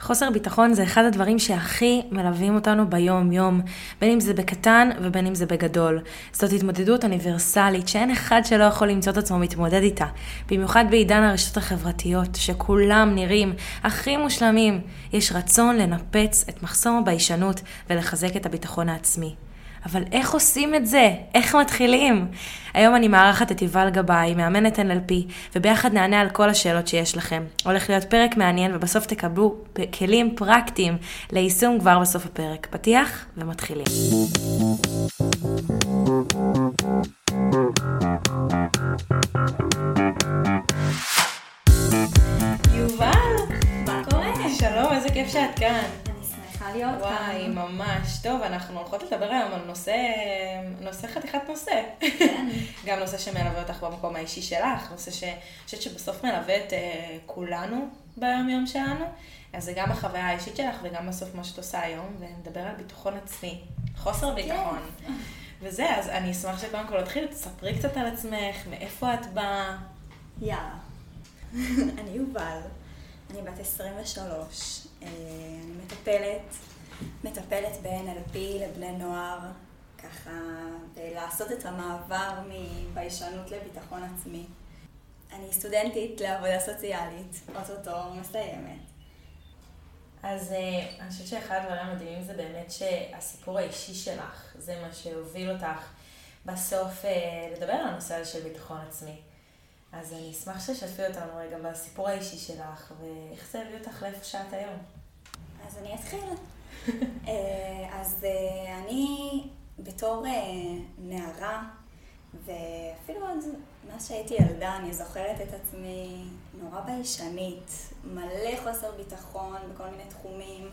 חוסר ביטחון זה אחד הדברים שהכי מלווים אותנו ביום-יום, בין אם זה בקטן ובין אם זה בגדול. זאת התמודדות אוניברסלית שאין אחד שלא יכול למצוא את עצמו מתמודד איתה. במיוחד בעידן הרשתות החברתיות, שכולם נראים הכי מושלמים. יש רצון לנפץ את מחסום הביישנות ולחזק את הביטחון העצמי. אבל איך עושים את זה? איך מתחילים? היום אני מארחת את יובל גבאי, מאמנת NLP, וביחד נענה על כל השאלות שיש לכם. הולך להיות פרק מעניין, ובסוף תקבלו כלים פרקטיים ליישום כבר בסוף הפרק. פתיח ומתחילים. יובל, מה קורה? שלום, איזה כיף שאת כאן. שמחה להיות כאן. וואי, ממש. טוב, אנחנו הולכות לדבר היום על נושא, נושא חתיכת נושא. כן. גם נושא שמלווה אותך במקום האישי שלך, נושא שאני חושבת שבסוף מלווה את uh, כולנו ביום יום שלנו. אז זה גם החוויה האישית שלך וגם בסוף מה שאת עושה היום, ונדבר על ביטחון עצמי, חוסר ביטחון. וזה, אז אני אשמח שקודם כל נתחיל, תספרי קצת על עצמך, מאיפה את באה. יאללה. אני יובל, אני בת 23, אה, אני מטפלת, מטפלת ב-NLP לבני נוער, ככה, לעשות את המעבר מביישנות לביטחון עצמי. אני סטודנטית לעבודה סוציאלית, אוטוטו מסיימת. אז uh, אני חושבת שאחד הדברים המדהימים זה באמת שהסיפור האישי שלך, זה מה שהוביל אותך בסוף uh, לדבר על הנושא הזה של ביטחון עצמי. אז אני אשמח שתשתפי אותנו רגע בסיפור האישי שלך, ואיך זה הביא אותך לאיפה שאת היום. אז אני אתחיל. אה, אז אה, אני בתור אה, נערה, ואפילו עוד מאז שהייתי ילדה, אני זוכרת את עצמי נורא ביישנית, מלא חוסר ביטחון בכל מיני תחומים,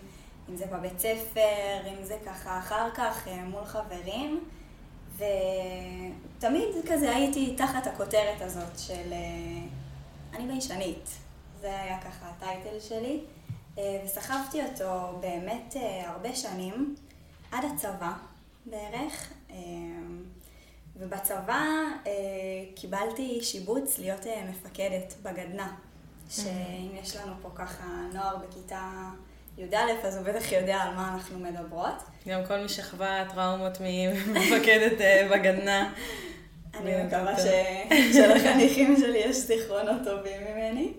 אם זה בבית ספר, אם זה ככה אחר כך מול חברים. ותמיד כזה הייתי תחת הכותרת הזאת של אני ביישנית. זה היה ככה הטייטל שלי. אה, וסחבתי אותו באמת אה, הרבה שנים, עד הצבא בערך. אה, ובצבא קיבלתי שיבוץ להיות מפקדת בגדנע. שאם יש לנו פה ככה נוער בכיתה י"א, אז הוא בטח יודע על מה אנחנו מדברות. גם כל מי שחווה טראומות ממפקדת בגדנע. אני מקווה שלחניכים שלי יש זיכרונות טובים ממני.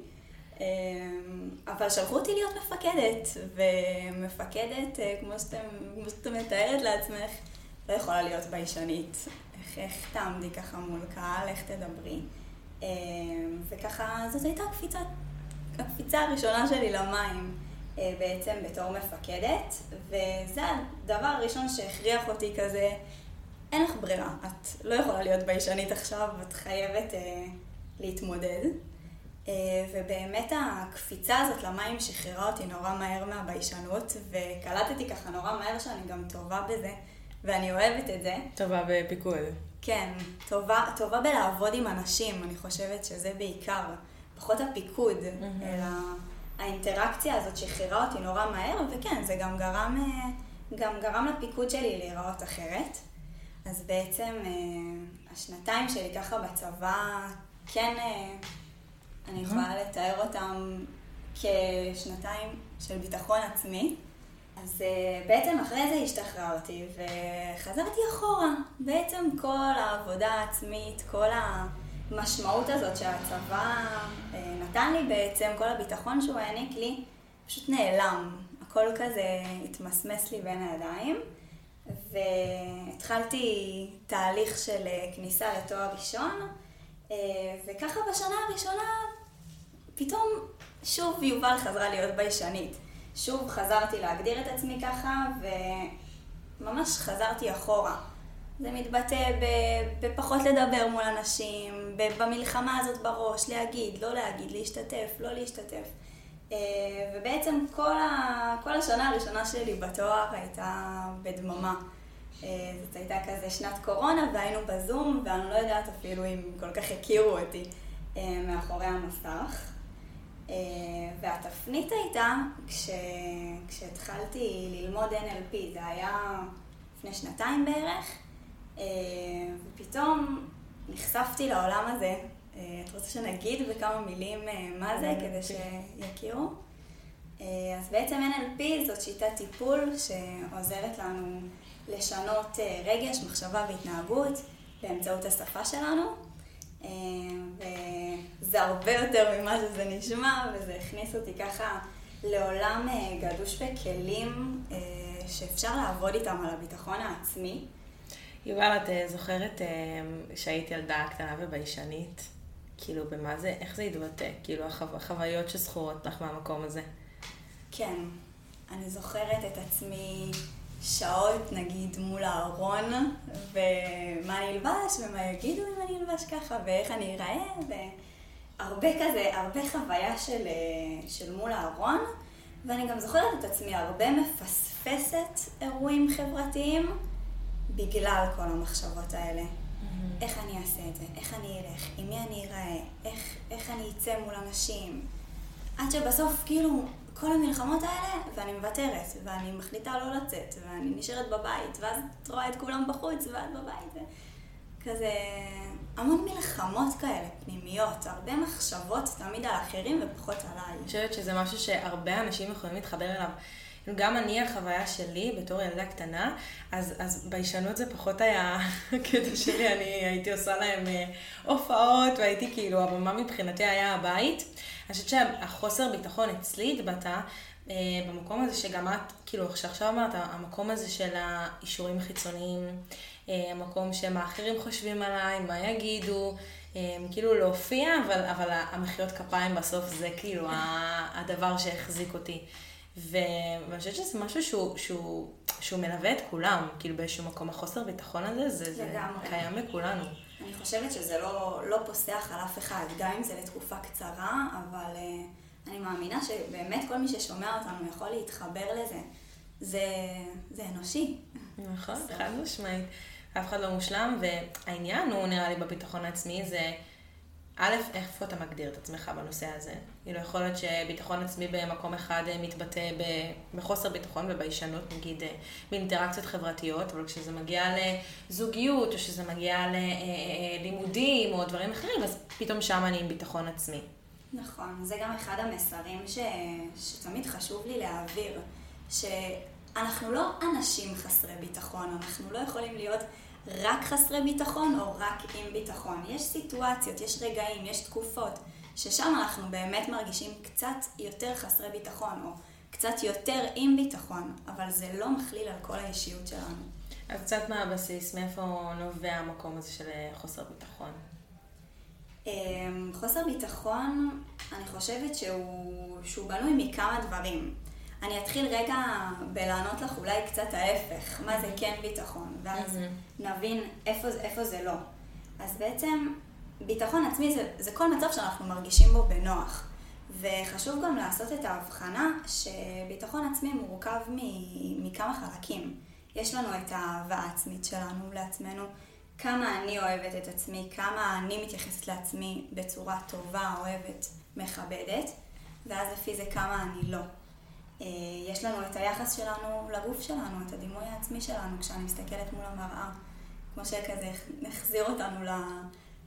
אבל שלחו אותי להיות מפקדת, ומפקדת, אה, כמו שאתם, כמו שאתם מתארת לעצמך, לא יכולה להיות ביישנית. איך, איך תעמדי ככה מול קהל, איך תדברי. אה, וככה, זאת הייתה הקפיצה, הקפיצה הראשונה שלי למים, אה, בעצם בתור מפקדת, וזה הדבר הראשון שהכריח אותי כזה, אין לך ברירה, את לא יכולה להיות ביישנית עכשיו, את חייבת להתמודד. אה, ובאמת הקפיצה הזאת למים שחררה אותי נורא מהר מהביישנות, וקלטתי ככה נורא מהר שאני גם טובה בזה, ואני אוהבת את זה. טובה בפיקוד. כן, טובה, טובה בלעבוד עם אנשים, אני חושבת שזה בעיקר, פחות הפיקוד, mm-hmm. אלא האינטראקציה הזאת שחררה אותי נורא מהר, וכן, זה גם גרם, אה, גם גרם לפיקוד שלי להיראות אחרת. אז בעצם אה, השנתיים שלי ככה בצבא, כן... אני יכולה לתאר אותם כשנתיים של ביטחון עצמי. אז בעצם אחרי זה השתחררתי וחזרתי אחורה. בעצם כל העבודה העצמית, כל המשמעות הזאת שהצבא uh, נתן לי בעצם, כל הביטחון שהוא העניק לי, פשוט נעלם. הכל כזה התמסמס לי בין הידיים. והתחלתי תהליך של אה, כניסה לתואר ראשון, וככה בשנה הראשונה פתאום שוב יובל חזרה להיות ביישנית. שוב חזרתי להגדיר את עצמי ככה, וממש חזרתי אחורה. זה מתבטא בפחות לדבר מול אנשים, במלחמה הזאת בראש, להגיד, לא להגיד, להשתתף, לא להשתתף. אה, ובעצם כל, ה, כל השנה הראשונה שלי בתואר הייתה בדממה. אה, זאת הייתה כזה שנת קורונה והיינו בזום, ואני לא יודעת אפילו אם כל כך הכירו אותי אה, מאחורי המסך. והתפנית הייתה כש... כשהתחלתי ללמוד NLP, זה היה לפני שנתיים בערך, ופתאום נחשפתי לעולם הזה. אה, את רוצה שנגיד בכמה מילים מה זה, כדי שיכירו? אז בעצם NLP זאת שיטת טיפול שעוזרת לנו לשנות רגש, מחשבה והתנהגות באמצעות השפה שלנו. וזה הרבה יותר ממה שזה נשמע, וזה הכניס אותי ככה לעולם גדוש בכלים שאפשר לעבוד איתם על הביטחון העצמי. יובל, את אה, זוכרת אה, שהיית ילדה קטנה וביישנית? כאילו, במה זה, איך זה התבטא? כאילו, החוויות שזכורות לך מהמקום הזה. כן, אני זוכרת את עצמי שעות, נגיד, מול הארון, ומה אני אלבש, ומה יגידו אם אני אלבש ככה, ואיך אני אראה, והרבה כזה, הרבה חוויה של, אה, של מול הארון, ואני גם זוכרת את עצמי הרבה מפספסת אירועים חברתיים. בגלל כל המחשבות האלה. Mm-hmm. איך אני אעשה את זה? איך אני אלך? עם מי אני אראה? איך, איך אני אצא מול אנשים? עד שבסוף, כאילו, כל המלחמות האלה, ואני מוותרת, ואני מחליטה לא לצאת, ואני נשארת בבית, ואז את רואה את כולם בחוץ, ואת בבית. כזה המון מלחמות כאלה, פנימיות, הרבה מחשבות תמיד על אחרים ופחות עליי. אני חושבת שזה משהו שהרבה אנשים יכולים להתחבר אליו. גם אני, החוויה שלי בתור ילדה קטנה, אז, אז ביישנות זה פחות היה הקטע שלי, אני הייתי עושה להם אה, הופעות, והייתי כאילו, הבמה מבחינתי היה הבית. אני חושבת שהחוסר ביטחון אצלי התבטא אה, במקום הזה שגם את, כאילו, שעכשיו אמרת, המקום הזה של האישורים החיצוניים, אה, המקום שמה אחרים חושבים עליי, מה יגידו, כאילו להופיע, אבל, אבל המחיאות כפיים בסוף זה כאילו הדבר שהחזיק אותי. ואני חושבת שזה משהו שהוא, שהוא, שהוא מלווה את כולם, כאילו באיזשהו מקום, החוסר ביטחון הזה, זה, זה קיים בכולנו. אני חושבת שזה לא, לא פוסח על אף אחד, גם אם זה לתקופה קצרה, אבל uh, אני מאמינה שבאמת כל מי ששומע אותנו יכול להתחבר לזה. זה, זה אנושי. נכון, חד משמעית. אף אחד לא מושלם, והעניין הוא, נראה לי, בביטחון העצמי, זה... א', איפה אתה מגדיר את עצמך בנושא הזה? כאילו, יכול להיות שביטחון עצמי במקום אחד אה, מתבטא בחוסר ביטחון וביישנות, נגיד, אה, באינטראקציות חברתיות, אבל כשזה מגיע לזוגיות, או שזה מגיע ללימודים, או דברים אחרים, אז פתאום שם אני עם ביטחון עצמי. נכון, זה גם אחד המסרים ש... שתמיד חשוב לי להעביר, שאנחנו לא אנשים חסרי ביטחון, אנחנו לא יכולים להיות... רק חסרי ביטחון או רק עם ביטחון. יש סיטואציות, יש רגעים, יש תקופות, ששם אנחנו באמת מרגישים קצת יותר חסרי ביטחון, או קצת יותר עם ביטחון, אבל זה לא מכליל על כל האישיות שלנו. אז קצת מהבסיס, מאיפה נובע המקום הזה של אה, חוסר ביטחון? אמ, חוסר ביטחון, אני חושבת שהוא, שהוא בנוי מכמה דברים. אני אתחיל רגע בלענות לך אולי קצת ההפך, מה זה כן ביטחון, ואז mm-hmm. נבין איפה, איפה זה לא. אז בעצם ביטחון עצמי זה, זה כל מצב שאנחנו מרגישים בו בנוח. וחשוב גם לעשות את ההבחנה שביטחון עצמי מורכב מכמה חלקים. יש לנו את האהבה העצמית שלנו לעצמנו, כמה אני אוהבת את עצמי, כמה אני מתייחסת לעצמי בצורה טובה, אוהבת, מכבדת, ואז לפי זה כמה אני לא. אה, יש לנו את היחס שלנו לגוף שלנו, את הדימוי העצמי שלנו, כשאני מסתכלת מול המראה. כמו שכזה החזיר אותנו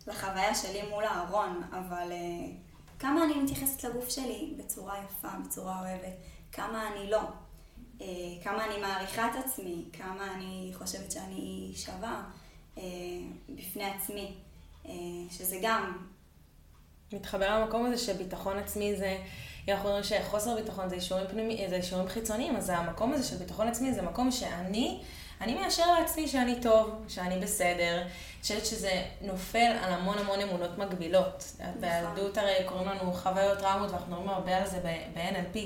לחוויה שלי מול הארון, אבל אה, כמה אני מתייחסת לגוף שלי בצורה יפה, בצורה אוהבת, כמה אני לא, אה, כמה אני מעריכה את עצמי, כמה אני חושבת שאני שווה בפני עצמי, שזה גם... מתחבר למקום הזה שביטחון עצמי זה... אנחנו אומרים שחוסר ביטחון זה אישורים, פנימי, זה אישורים חיצוניים, אז המקום הזה של ביטחון עצמי זה מקום שאני, אני מאשר לעצמי שאני טוב, שאני בסדר. אני חושבת שזה נופל על המון המון אמונות מגבילות. נכון. בילדות הרי קוראים לנו חוויות טראומות, ואנחנו מדברים הרבה על זה ב-NLP.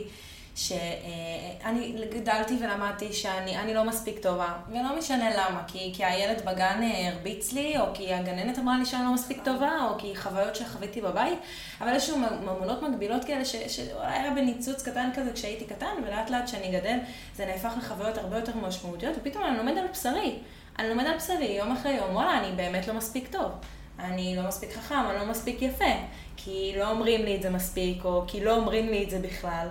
שאני גדלתי ולמדתי שאני לא מספיק טובה, ולא משנה למה, כי, כי הילד בגן אה, הרביץ לי, או כי הגננת אמרה לי שאני לא מספיק טובה, או כי חוויות שחוויתי בבית, אבל לנו ממונות מקבילות כאלה שאולי היה בניצוץ קטן כזה כשהייתי קטן, ולאט לאט כשאני גדל זה נהפך לחוויות הרבה יותר משמעותיות, ופתאום אני לומד על בשרי. אני לומד על בשרי יום אחרי יום, וואלה, אני באמת לא מספיק טוב. אני לא מספיק חכם, אני לא מספיק יפה, כי לא אומרים לי את זה מספיק, או כי לא אומרים לי את זה בכלל.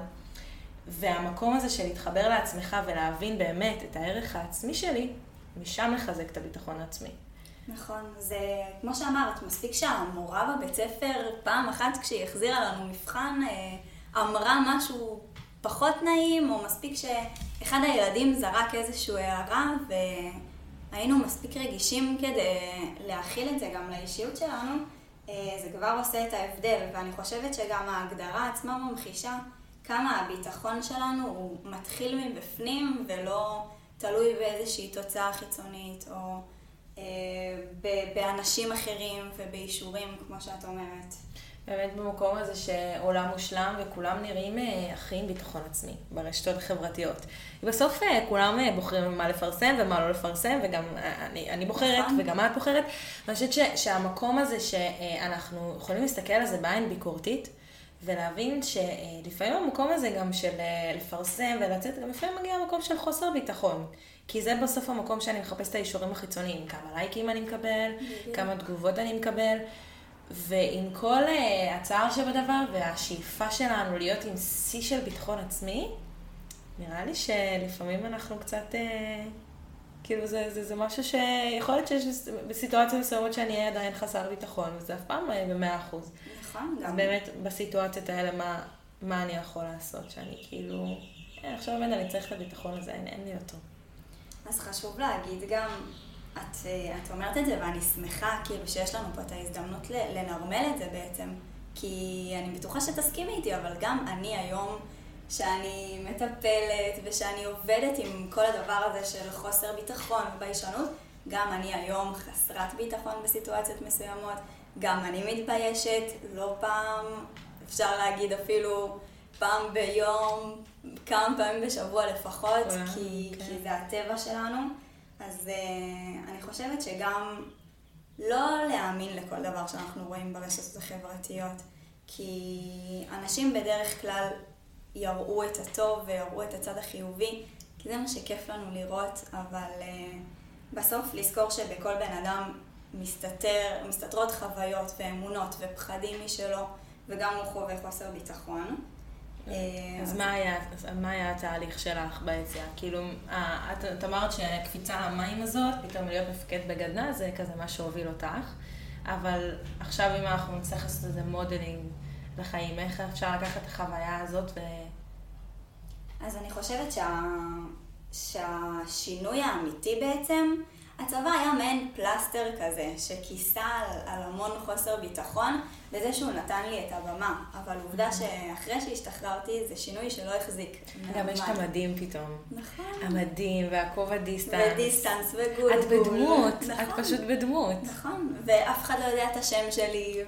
והמקום הזה של להתחבר לעצמך ולהבין באמת את הערך העצמי שלי, משם לחזק את הביטחון העצמי. נכון, זה כמו שאמרת, מספיק שהמורה בבית ספר פעם אחת כשהיא החזירה לנו מבחן, אה, אמרה משהו פחות נעים, או מספיק שאחד הילדים זרק איזושהי הערה, והיינו מספיק רגישים כדי להכיל את זה גם לאישיות שלנו, אה, זה כבר עושה את ההבדל, ואני חושבת שגם ההגדרה עצמה ממחישה כמה הביטחון שלנו הוא מתחיל מבפנים ולא תלוי באיזושהי תוצאה חיצונית או אה, באנשים אחרים ובאישורים, כמו שאת אומרת. באמת במקום הזה שעולם מושלם וכולם נראים אה, הכי עם ביטחון עצמי ברשתות החברתיות. בסוף אה, כולם אה, בוחרים מה לפרסם ומה לא לפרסם, וגם אני, אני בוחרת נכון. וגם את בוחרת. ואני חושבת שהמקום הזה שאנחנו יכולים להסתכל על זה בעין ביקורתית, ולהבין שלפעמים המקום הזה גם של לפרסם ולצאת, גם לפעמים מגיע המקום של חוסר ביטחון. כי זה בסוף המקום שאני מחפש את האישורים החיצוניים, כמה לייקים אני מקבל, כמה תגובות אני מקבל. ועם כל uh, הצער שבדבר והשאיפה שלנו להיות עם שיא של ביטחון עצמי, נראה לי שלפעמים אנחנו קצת, uh, כאילו זה, זה, זה משהו שיכול להיות שיש בסיטואציות מסוימות שאני אהיה עדיין חסר ביטחון, וזה אף פעם לא יהיה במאה אחוז. נכון, גם. אז באמת בסיטואציות האלה, מה, מה אני יכול לעשות, שאני כאילו, אה, עכשיו באמת אני צריך את הביטחון הזה, אין, אין לי אותו. אז חשוב להגיד גם, את, אה, את אומרת את זה ואני שמחה כאילו שיש לנו פה את ההזדמנות לנרמל את זה בעצם, כי אני בטוחה שתסכימי איתי, אבל גם אני היום, שאני מטפלת ושאני עובדת עם כל הדבר הזה של חוסר ביטחון וביישנות, גם אני היום חסרת ביטחון בסיטואציות מסוימות, גם אני מתביישת, לא פעם, אפשר להגיד אפילו פעם ביום, כמה פעמים בשבוע לפחות, כי, כן. כי זה הטבע שלנו. אז uh, אני חושבת שגם לא להאמין לכל דבר שאנחנו רואים ברשתות החברתיות, כי אנשים בדרך כלל יראו את הטוב ויראו את הצד החיובי, כי זה מה שכיף לנו לראות, אבל uh, בסוף לזכור שבכל בן אדם מסתתר, מסתתרות חוויות ואמונות ופחדים משלו, וגם הוא חווה חוסר ביטחון. אה, אז מה היה, מה היה התהליך שלך ביציאה? כאילו, אה, את, את אמרת שקפיצה למים הזאת, פתאום להיות מפקד בגדנ"ע, זה כזה מה שהוביל אותך, אבל עכשיו אם אנחנו נצטרך לעשות איזה modeling לחיים, איך אפשר לקחת את החוויה הזאת ו... אז אני חושבת שה... שהשינוי האמיתי בעצם, הצבא היה מעין פלסטר כזה, שכיסה על, על המון חוסר ביטחון, בזה שהוא נתן לי את הבמה. אבל עובדה שאחרי שהשתחררתי, זה שינוי שלא החזיק. גם יש את המדים פתאום. נכון. המדים והכובע דיסטנס. ודיסטנס וגולגול. את בדמות, נכון. את פשוט בדמות. נכון, ואף אחד לא יודע את השם שלי,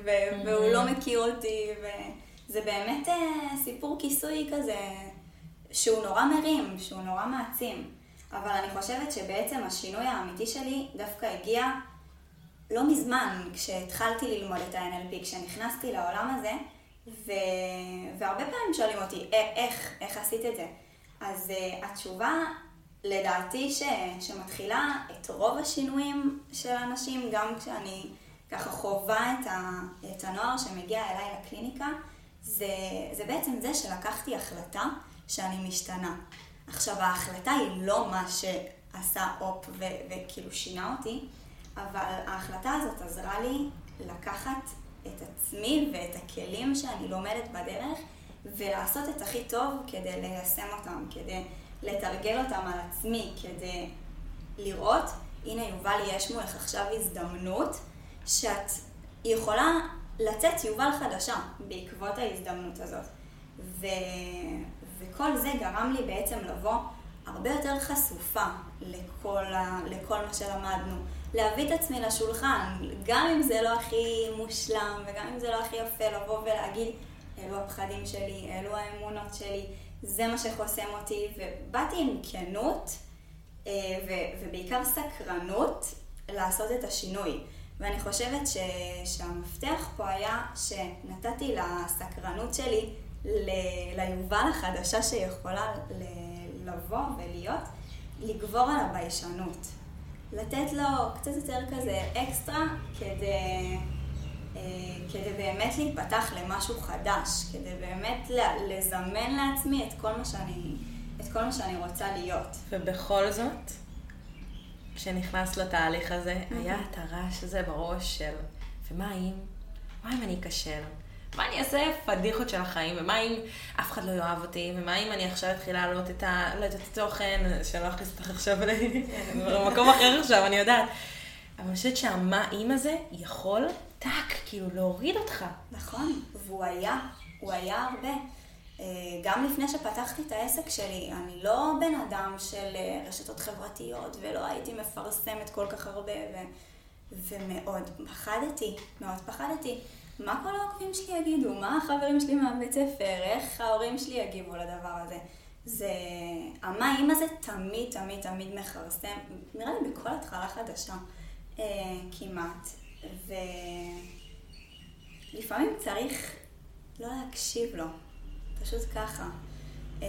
והוא לא מכיר אותי, וזה באמת אה, סיפור כיסוי כזה, שהוא נורא מרים, שהוא נורא מעצים. אבל אני חושבת שבעצם השינוי האמיתי שלי דווקא הגיע לא מזמן, כשהתחלתי ללמוד את ה-NLP, כשנכנסתי לעולם הזה, ו... והרבה פעמים שואלים אותי, איך, איך עשית את זה? אז uh, התשובה, לדעתי, ש... שמתחילה את רוב השינויים של האנשים, גם כשאני ככה חווה את, ה... את הנוער שמגיע אליי לקליניקה, זה, זה בעצם זה שלקחתי החלטה שאני משתנה. עכשיו, ההחלטה היא לא מה שעשה אופ ו- וכאילו שינה אותי, אבל ההחלטה הזאת עזרה לי לקחת את עצמי ואת הכלים שאני לומדת בדרך, ולעשות את הכי טוב כדי ליישם אותם, כדי לתרגל אותם על עצמי, כדי לראות, הנה יובל, יש מולך עכשיו הזדמנות שאת יכולה לצאת יובל חדשה בעקבות ההזדמנות הזאת. ו... וכל זה גרם לי בעצם לבוא הרבה יותר חשופה לכל, ה... לכל מה שלמדנו. להביא את עצמי לשולחן, גם אם זה לא הכי מושלם וגם אם זה לא הכי יפה, לבוא ולהגיד, אלו הפחדים שלי, אלו האמונות שלי, זה מה שחוסם אותי, ובאתי עם כנות אה, ו... ובעיקר סקרנות לעשות את השינוי. ואני חושבת ש... שהמפתח פה היה שנתתי לסקרנות שלי ליובל החדשה שיכולה לבוא ולהיות, לגבור על הביישנות. לתת לו קצת יותר כזה אקסטרה כדי, אה, כדי באמת להיפתח למשהו חדש, כדי באמת לזמן לעצמי את כל מה שאני, את כל מה שאני רוצה להיות. ובכל זאת, כשנכנס לתהליך הזה, היה את הרעש הזה בראש של, ומה אם? מה אם אני אכשל? מה אני אעשה פדיחות של החיים, ומה אם אף אחד לא יאהב אותי, ומה אם אני עכשיו אתחיל להעלות את ה... לא את התוכן, שלא אכניס אותך עכשיו למקום אחר עכשיו, אני יודעת. אבל אני חושבת שהמה אם הזה יכול, טאק, כאילו להוריד אותך. נכון, והוא היה, הוא היה הרבה. אה, גם לפני שפתחתי את העסק שלי, אני לא בן אדם של אה, רשתות חברתיות, ולא הייתי מפרסמת כל כך הרבה, ו... ומאוד פחדתי, מאוד פחדתי. מה כל העוקבים שלי יגידו? מה החברים שלי מהבית ספר? איך ההורים שלי יגיבו לדבר הזה? זה... המים הזה תמיד, תמיד, תמיד מכרסם, נראה לי בכל התחלה חדשה, אה, כמעט. ולפעמים צריך לא להקשיב לו, פשוט ככה. אה,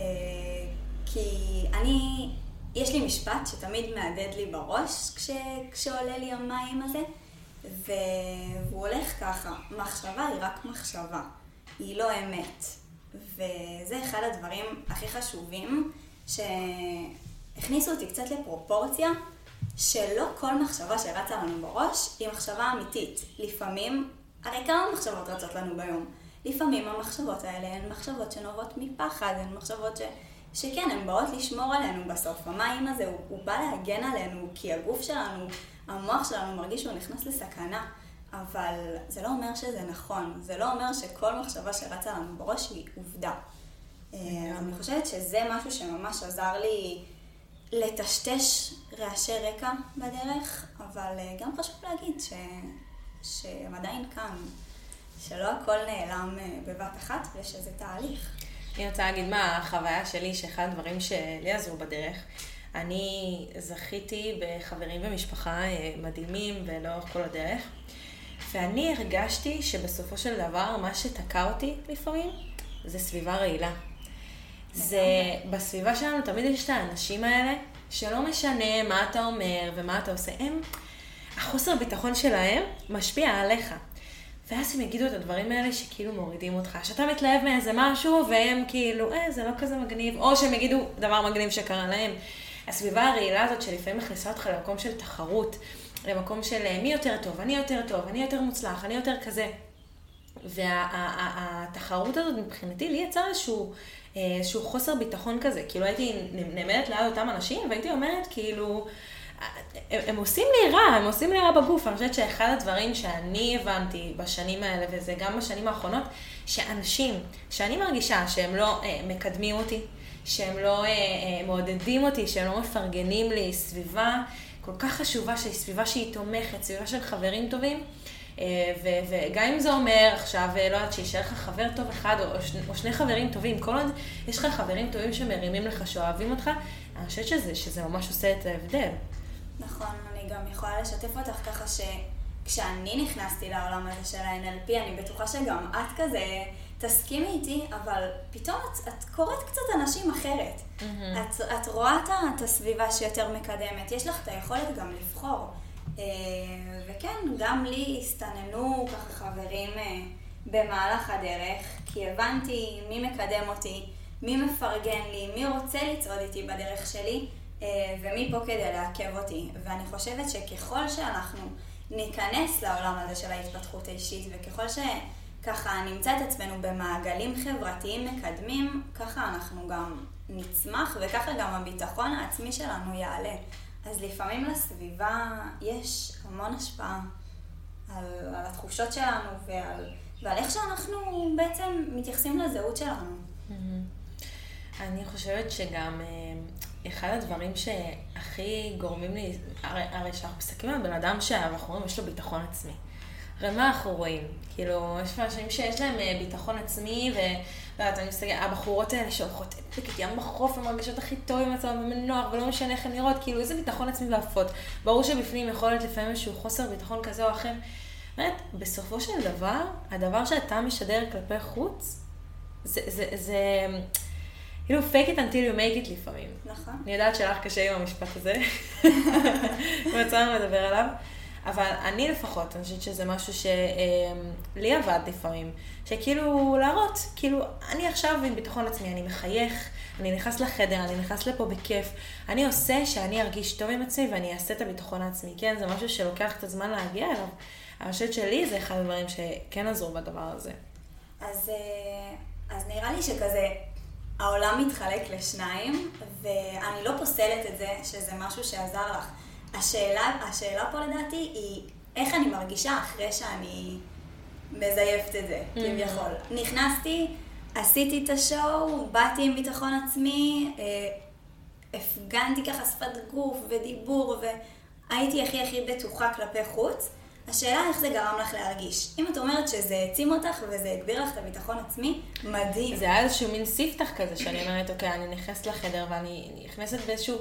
כי אני, יש לי משפט שתמיד מהדהד לי בראש כש, כשעולה לי המים הזה, והוא הולך ככה, מחשבה היא רק מחשבה, היא לא אמת. וזה אחד הדברים הכי חשובים, שהכניסו אותי קצת לפרופורציה, שלא כל מחשבה שרצה לנו בראש היא מחשבה אמיתית. לפעמים, הרי כמה מחשבות רצות לנו ביום? לפעמים המחשבות האלה הן מחשבות שנובעות מפחד, הן מחשבות ש... שכן, הן באות לשמור עלינו בסוף. המים הזה, הוא, הוא בא להגן עלינו, כי הגוף שלנו, המוח שלנו מרגיש שהוא נכנס לסכנה. אבל זה לא אומר שזה נכון, זה לא אומר שכל מחשבה שרצה לנו בראש היא עובדה. אה, אני חושבת שזה משהו שממש עזר לי לטשטש רעשי רקע בדרך, אבל אה, גם חשוב להגיד ש... שהם עדיין כאן, שלא הכל נעלם אה, בבת אחת ושזה תהליך. אני רוצה להגיד מה החוויה שלי, שאחד הדברים שלי עזרו בדרך, אני זכיתי בחברים ומשפחה מדהימים ולאורך כל הדרך. ואני הרגשתי שבסופו של דבר, מה שתקע אותי לפעמים, זה סביבה רעילה. זה, בסביבה שלנו תמיד יש את האנשים האלה, שלא משנה מה אתה אומר ומה אתה עושה, הם, החוסר ביטחון שלהם משפיע עליך. ואז הם יגידו את הדברים האלה שכאילו מורידים אותך, שאתה מתלהב מאיזה משהו, והם כאילו, אה, זה לא כזה מגניב, או שהם יגידו דבר מגניב שקרה להם. הסביבה הרעילה הזאת שלפעמים מכניסה אותך למקום של תחרות. למקום של אה, מי יותר טוב, אני יותר טוב, אני יותר מוצלח, אני יותר כזה. והתחרות הזאת מבחינתי, לי יצר איזשהו, אה, איזשהו חוסר ביטחון כזה. כאילו הייתי נעמדת ליד אותם אנשים והייתי אומרת כאילו, הם, הם עושים לי רע, הם עושים לי רע בגוף. אני חושבת שאחד הדברים שאני הבנתי בשנים האלה, וזה גם בשנים האחרונות, שאנשים שאני מרגישה שהם לא אה, מקדמים אותי, שהם לא אה, אה, מעודדים אותי, שהם לא מפרגנים לי סביבה, כל כך חשובה, שהיא סביבה שהיא תומכת, סביבה של חברים טובים. אה, וגם אם זה אומר עכשיו, אה, לא יודעת, שישאר לך חבר טוב אחד או, שני, או שני חברים טובים, כל עוד יש לך חברים טובים שמרימים לך, שאוהבים אותך, אני חושבת שזה, שזה ממש עושה את ההבדל. נכון, אני גם יכולה לשתף אותך ככה שכשאני נכנסתי לעולם הזה של ה-NLP, אני בטוחה שגם את כזה... תסכימי איתי, אבל פתאום את, את קוראת קצת אנשים אחרת. Mm-hmm. את, את רואה את הסביבה שיותר מקדמת, יש לך את היכולת גם לבחור. אה, וכן, גם לי הסתננו ככה חברים אה, במהלך הדרך, כי הבנתי מי מקדם אותי, מי מפרגן לי, מי רוצה לצעוד איתי בדרך שלי, אה, ומי פה כדי לעכב אותי. ואני חושבת שככל שאנחנו ניכנס לעולם הזה של ההתפתחות האישית, וככל ש... ככה נמצא את עצמנו במעגלים חברתיים מקדמים, ככה אנחנו גם נצמח וככה גם הביטחון העצמי שלנו יעלה. אז לפעמים לסביבה יש המון השפעה על, על התחושות שלנו ועל, ועל איך שאנחנו בעצם מתייחסים לזהות שלנו. Mm-hmm. אני חושבת שגם אה, אחד הדברים שהכי גורמים לי, הרי, הרי כשאנחנו מסתכלים על בן אדם שאנחנו רואים, יש לו ביטחון עצמי. הרי מה אנחנו רואים? כאילו, יש אנשים שיש להם אה, ביטחון עצמי, ואת אני מסתכלת, הבחורות האלה שהולכות את ים בחוף, הן מרגישות הכי טוב עם עצמם ומנוח, ולא משנה איך הן נראות, כאילו, איזה ביטחון עצמי ועפות. ברור שבפנים יכול להיות לפעמים איזשהו חוסר ביטחון כזה או אחר. באמת, בסופו של דבר, הדבר שאתה משדר כלפי חוץ, זה, זה, זה, כאילו, fake it until you make it לפעמים. נכון. אני יודעת שלך קשה עם המשפט הזה, אם יצא לנו לדבר עליו. אבל אני לפחות, אני חושבת שזה משהו שלי עבד לפעמים. שכאילו להראות, כאילו, אני עכשיו עם ביטחון עצמי, אני מחייך, אני נכנס לחדר, אני נכנס לפה בכיף. אני עושה שאני ארגיש טוב עם עצמי ואני אעשה את הביטחון העצמי. כן, זה משהו שלוקח קצת זמן להגיע אליו. אני חושבת שלי זה אחד הדברים שכן עזרו בדבר הזה. אז, אה, אז נראה לי שכזה, העולם מתחלק לשניים, ואני לא פוסלת את זה שזה משהו שעזר לך. השאלה, השאלה פה לדעתי היא איך אני מרגישה אחרי שאני מזייפת את זה, Mm-hmm. כביכול. נכנסתי, עשיתי את השואו, באתי עם ביטחון עצמי, אה, הפגנתי ככה שפת גוף ודיבור, והייתי הכי הכי בטוחה כלפי חוץ. השאלה איך זה גרם לך להרגיש. אם את אומרת שזה העצים אותך וזה הגביר לך את הביטחון עצמי, מדהים. זה היה איזשהו מין ספתח כזה, שאני אומרת, אוקיי, אני נכנסת לחדר ואני נכנסת באיזשהו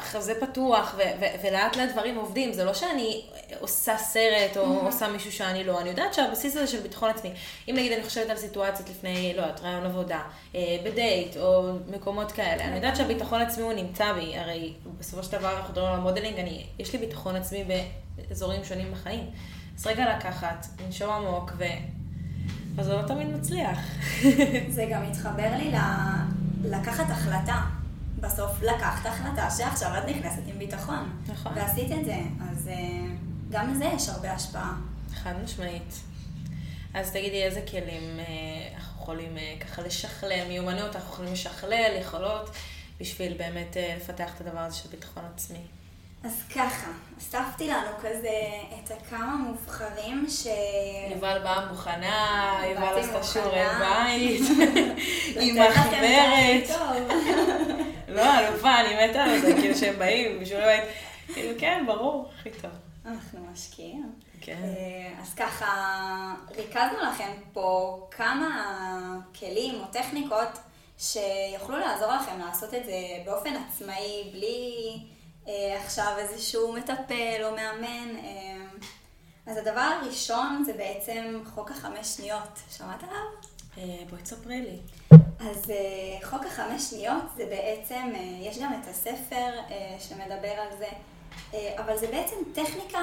חזה פתוח, ו- ו- ולאט לאט דברים עובדים. זה לא שאני עושה סרט או עושה מישהו שאני לא. אני יודעת שהבסיס הזה של ביטחון עצמי, אם נגיד אני חושבת על סיטואציות לפני, לא יודעת, רעיון עבודה, אה, בדייט או מקומות כאלה, אני יודעת שהביטחון עצמי הוא נמצא בי, הרי בסופו של דבר אנחנו מדברים על המודלינג, אני, יש לי ביטחון עצמי באזורים שונים בחיים. אז רגע לקחת, לנשום עמוק, ו... אז זה לא תמיד מצליח. זה גם מתחבר לי ל... לקחת החלטה. בסוף לקחת החלטה שעכשיו את נכנסת עם ביטחון. נכון. ועשית את זה, אז אה, גם לזה יש הרבה השפעה. חד משמעית. אז תגידי, איזה כלים אה, אנחנו יכולים אה, ככה לשכלל, מיומנויות אנחנו יכולים לשכלל, יכולות, בשביל באמת לפתח את הדבר הזה של ביטחון עצמי. אז ככה, אספתי לנו כזה את הכמה מובחרים ש... יובל באה מוכנה, יובל עשתה. שיעורי בית, היא מחברת. לא, אלופה, אני מתה על זה, כאילו שהם באים, בשיעורי בית. כאילו, כן, ברור, הכי טוב. אנחנו משקיעים. כן. אה, אז ככה, ריכזנו לכם פה כמה כלים או טכניקות שיוכלו לעזור לכם לעשות את זה באופן עצמאי, בלי אה, עכשיו איזשהו מטפל או מאמן. אה, אז הדבר הראשון זה בעצם חוק החמש שניות. שמעת עליו? אה, בואי תספרי לי. אז אה, חוק החמש שניות זה בעצם, אה, יש גם את הספר אה, שמדבר על זה, אבל זה בעצם טכניקה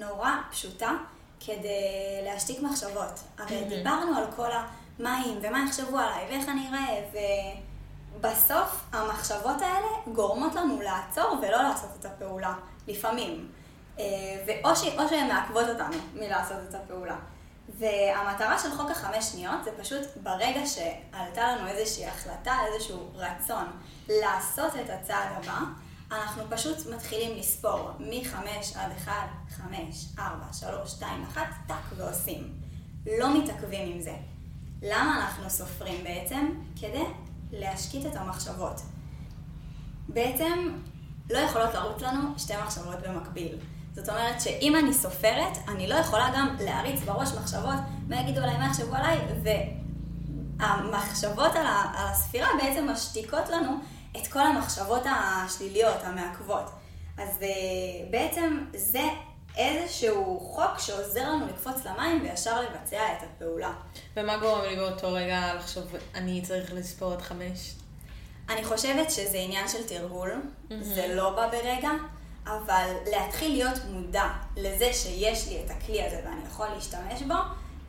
נורא פשוטה כדי להשתיק מחשבות. הרי מהמם. דיברנו על כל המה אם ומה יחשבו עליי ואיך אני אראה, ובסוף המחשבות האלה גורמות לנו לעצור ולא לעשות את הפעולה, לפעמים. ואו ש- או שהן מעכבות אותנו מלעשות את הפעולה. והמטרה של חוק החמש שניות זה פשוט ברגע שעלתה לנו איזושהי החלטה, איזשהו רצון לעשות את הצעד הבא, אנחנו פשוט מתחילים לספור מ-5 עד 1, 5, 4, 3, 2, 1, טאק ועושים. לא מתעכבים עם זה. למה אנחנו סופרים בעצם? כדי להשקיט את המחשבות. בעצם לא יכולות לרוץ לנו שתי מחשבות במקביל. זאת אומרת שאם אני סופרת, אני לא יכולה גם להריץ בראש מחשבות, מה יגידו עליי, מה יחשבו עליי, והמחשבות על, ה- על הספירה בעצם משתיקות לנו את כל המחשבות השליליות, המעכבות. אז אה, בעצם זה איזשהו חוק שעוזר לנו לקפוץ למים וישר לבצע את הפעולה. ומה גורם לי באותו רגע לחשוב, אני צריך לספור עד חמש? אני חושבת שזה עניין של תרגול, זה לא בא ברגע, אבל להתחיל להיות מודע לזה שיש לי את הכלי הזה ואני יכול להשתמש בו,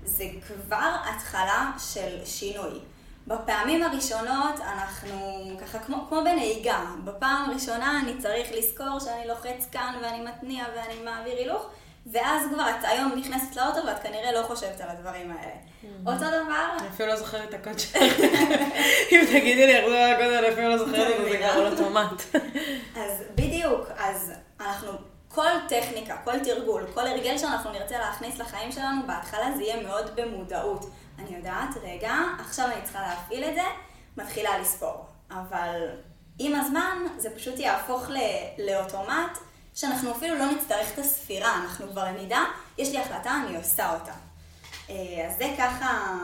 זה כבר התחלה של שינוי. בפעמים הראשונות אנחנו ככה כמו, כמו בנהיגה, בפעם הראשונה אני צריך לזכור שאני לוחץ כאן ואני מתניע ואני מעביר הילוך, ואז כבר את היום נכנסת לאוטו ואת כנראה לא חושבת על הדברים האלה. אותו דבר, אני אפילו לא זוכרת את הקוד שלך. אם תגידי לי איך זה הקוד, אני אפילו לא זוכרת את זה, זה כבר על אוטומט. אז בדיוק, אז אנחנו, כל טכניקה, כל תרגול, כל הרגל שאנחנו נרצה להכניס לחיים שלנו, בהתחלה זה יהיה מאוד במודעות. אני יודעת, רגע, עכשיו אני צריכה להפעיל את זה, מתחילה לספור. אבל עם הזמן זה פשוט יהפוך ל- לאוטומט, שאנחנו אפילו לא נצטרך את הספירה, אנחנו כבר נדע, יש לי החלטה, אני עושה אותה. אה, אז זה ככה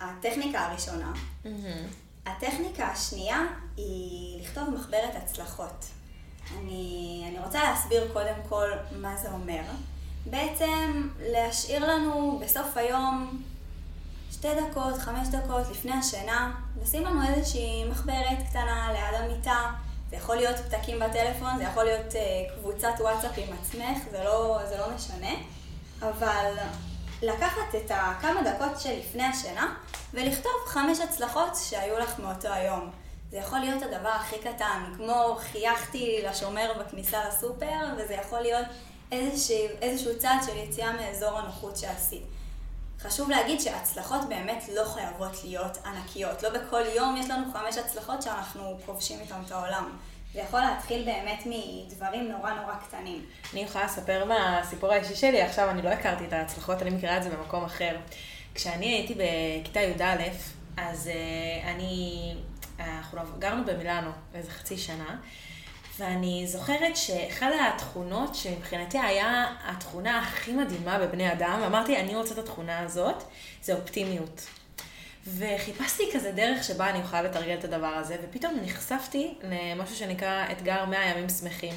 הטכניקה הראשונה. הטכניקה השנייה היא לכתוב מחברת הצלחות. אני, אני רוצה להסביר קודם כל מה זה אומר. בעצם להשאיר לנו בסוף היום שתי דקות, חמש דקות לפני השינה, לשים לנו איזושהי מחברת קטנה ליד המיטה. זה יכול להיות פתקים בטלפון, זה יכול להיות uh, קבוצת וואטסאפ עם עצמך, זה לא, זה לא משנה. אבל לקחת את הכמה דקות שלפני השינה ולכתוב חמש הצלחות שהיו לך מאותו היום. זה יכול להיות הדבר הכי קטן, כמו חייכתי לשומר בכניסה לסופר, וזה יכול להיות איזשהו, איזשהו צעד של יציאה מאזור הנוחות שעשית. חשוב להגיד שהצלחות באמת לא חייבות להיות ענקיות. לא בכל יום יש לנו חמש הצלחות שאנחנו כובשים איתן את העולם. זה יכול להתחיל באמת מדברים נורא נורא קטנים. אני יכולה לספר מהסיפור האישי שלי, עכשיו אני לא הכרתי את ההצלחות, אני מכירה את זה במקום אחר. כשאני הייתי בכיתה י"א, אז uh, אני, אנחנו גרנו במילאנו איזה חצי שנה, ואני זוכרת שאחת התכונות שמבחינתי היה התכונה הכי מדהימה בבני אדם, ואמרתי, אני רוצה את התכונה הזאת, זה אופטימיות. וחיפשתי כזה דרך שבה אני יכולה לתרגל את הדבר הזה, ופתאום נחשפתי למשהו שנקרא אתגר 100 ימים שמחים.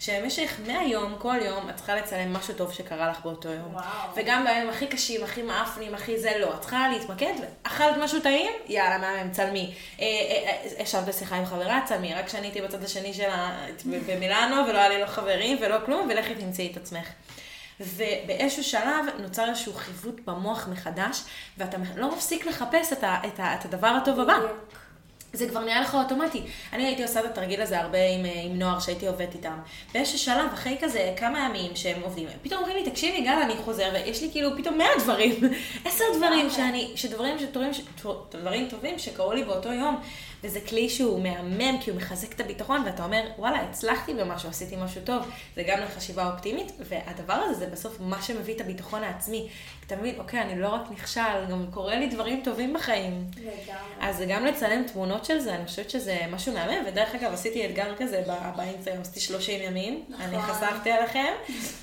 שבמשך 100 יום, כל יום, את צריכה לצלם משהו טוב שקרה לך באותו יום. וואו. וגם בימים הכי קשים, הכי מאפנים, הכי זה, לא. את צריכה להתמקד, אכלת משהו טעים, יאללה, מהמם, צלמי. ישבת אה, אה, אה, בשיחה עם חברה, צלמי. רק כשאני הייתי בצד השני שלה, במילאנו, ולא היה לי לא חברים ולא כלום, ולכי תמצאי את עצמך. ובאיזשהו שלב נוצר איזשהו חיווט במוח מחדש, ואתה לא מפסיק לחפש את, ה, את, ה, את הדבר הטוב הבא. זה כבר נהיה לך אוטומטי. אני הייתי עושה את התרגיל הזה הרבה עם, אה, עם נוער שהייתי עובדת איתם. באיזשהו שלב, אחרי כזה כמה ימים שהם עובדים, פתאום אומרים לי, תקשיבי, גל, אני חוזר, ויש לי כאילו פתאום מאה דברים, עשר דברים שאני, שדברים, שדברים, דברים טובים שקרו לי באותו יום. וזה כלי שהוא מהמם, כי הוא מחזק את הביטחון, ואתה אומר, וואלה, הצלחתי במשהו, עשיתי משהו טוב. זה גם לחשיבה אופטימית, והדבר הזה זה בסוף מה שמביא את הביטחון העצמי. אתה מבין, אוקיי, אני לא רק נכשל, גם קורה לי דברים טובים בחיים. לגמרי. אז זה גם לצלם תמונות של זה, אני חושבת שזה משהו מהמם, ודרך אגב, עשיתי אתגר כזה באינסטגרם, עשיתי 30 ימים, נכון. אני חשפתי עליכם,